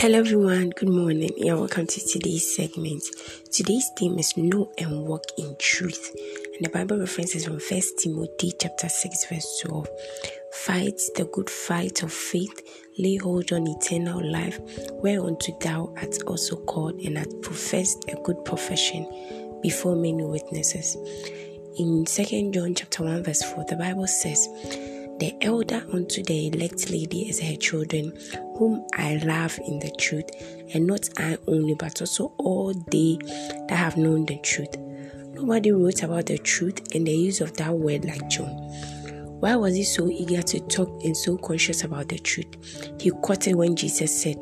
Hello, everyone. Good morning, and welcome to today's segment. Today's theme is Know and Walk in Truth, and the Bible references from First Timothy chapter six, verse twelve. Fight the good fight of faith, lay hold on eternal life, whereunto thou art also called, and hast professed a good profession before many witnesses. In Second John chapter one, verse four, the Bible says. The elder unto the elect lady is her children, whom I love in the truth, and not I only, but also all they that have known the truth. Nobody wrote about the truth and the use of that word like John. Why was he so eager to talk and so conscious about the truth? He quoted when Jesus said,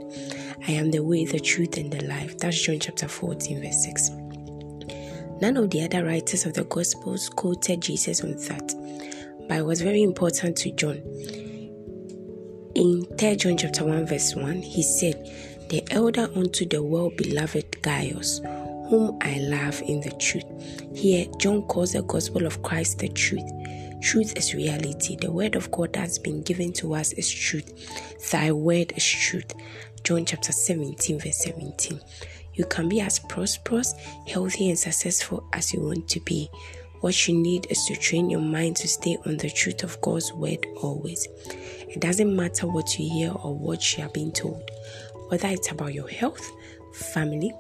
I am the way, the truth, and the life. That's John chapter 14, verse 6. None of the other writers of the Gospels quoted Jesus on that but it was very important to John. In 3 John chapter 1, verse 1, he said, The elder unto the well beloved Gaius, whom I love in the truth. Here, John calls the gospel of Christ the truth. Truth is reality. The word of God that's been given to us is truth. Thy word is truth. John chapter 17, verse 17. You can be as prosperous, healthy, and successful as you want to be. What you need is to train your mind to stay on the truth of God's word always. It doesn't matter what you hear or what you are being told, whether it's about your health, family,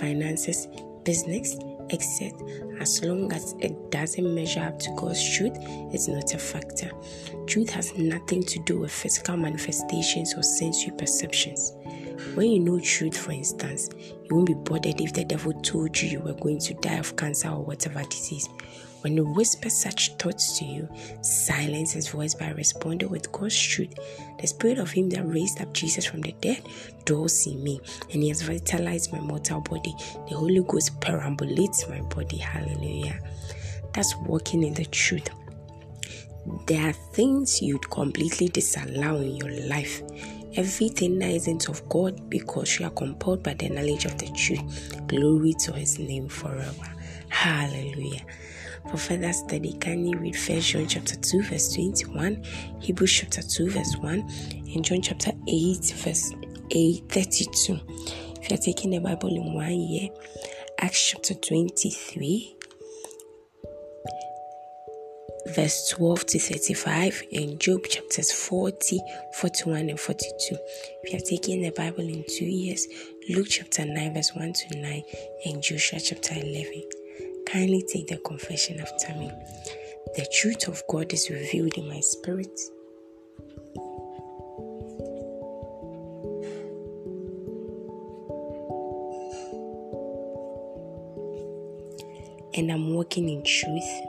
finances, business, etc. As long as it doesn't measure up to God's truth, it's not a factor. Truth has nothing to do with physical manifestations or sensory perceptions. When you know truth, for instance, you won't be bothered if the devil told you you were going to die of cancer or whatever disease. When he whispers such thoughts to you, silence his voice by responding with God's truth. The spirit of him that raised up Jesus from the dead dwells in me, and he has vitalized my mortal body. The Holy Ghost perambulates my body. Hallelujah. That's walking in the truth. There are things you'd completely disallow in your life everything that isn't of God because you are compelled by the knowledge of the truth. Glory to his name forever. Hallelujah. For further study, can you read 1 John chapter 2, verse 21, Hebrews chapter 2, verse 1, and John chapter 8, verse 8, 32. If you're taking the Bible in one year, Acts chapter 23, verse 12 to 35 and Job chapters 40, 41 and 42. If you are taking the Bible in two years, Luke chapter 9 verse 1 to 9 and Joshua chapter 11. Kindly take the confession after me. The truth of God is revealed in my spirit. And I'm walking in truth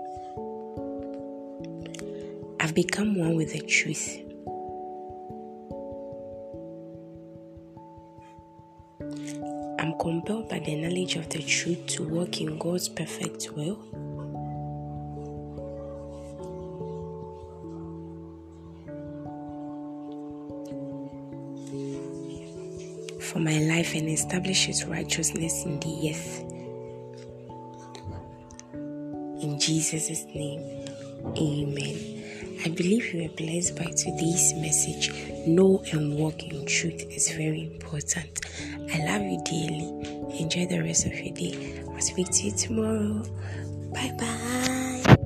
become one with the truth. I'm compelled by the knowledge of the truth to walk in God's perfect will. For my life and establish His righteousness in the earth. In Jesus' name, Amen. I believe you were blessed by today's message. Know and walk in truth is very important. I love you dearly. Enjoy the rest of your day. I'll speak to you tomorrow. Bye bye.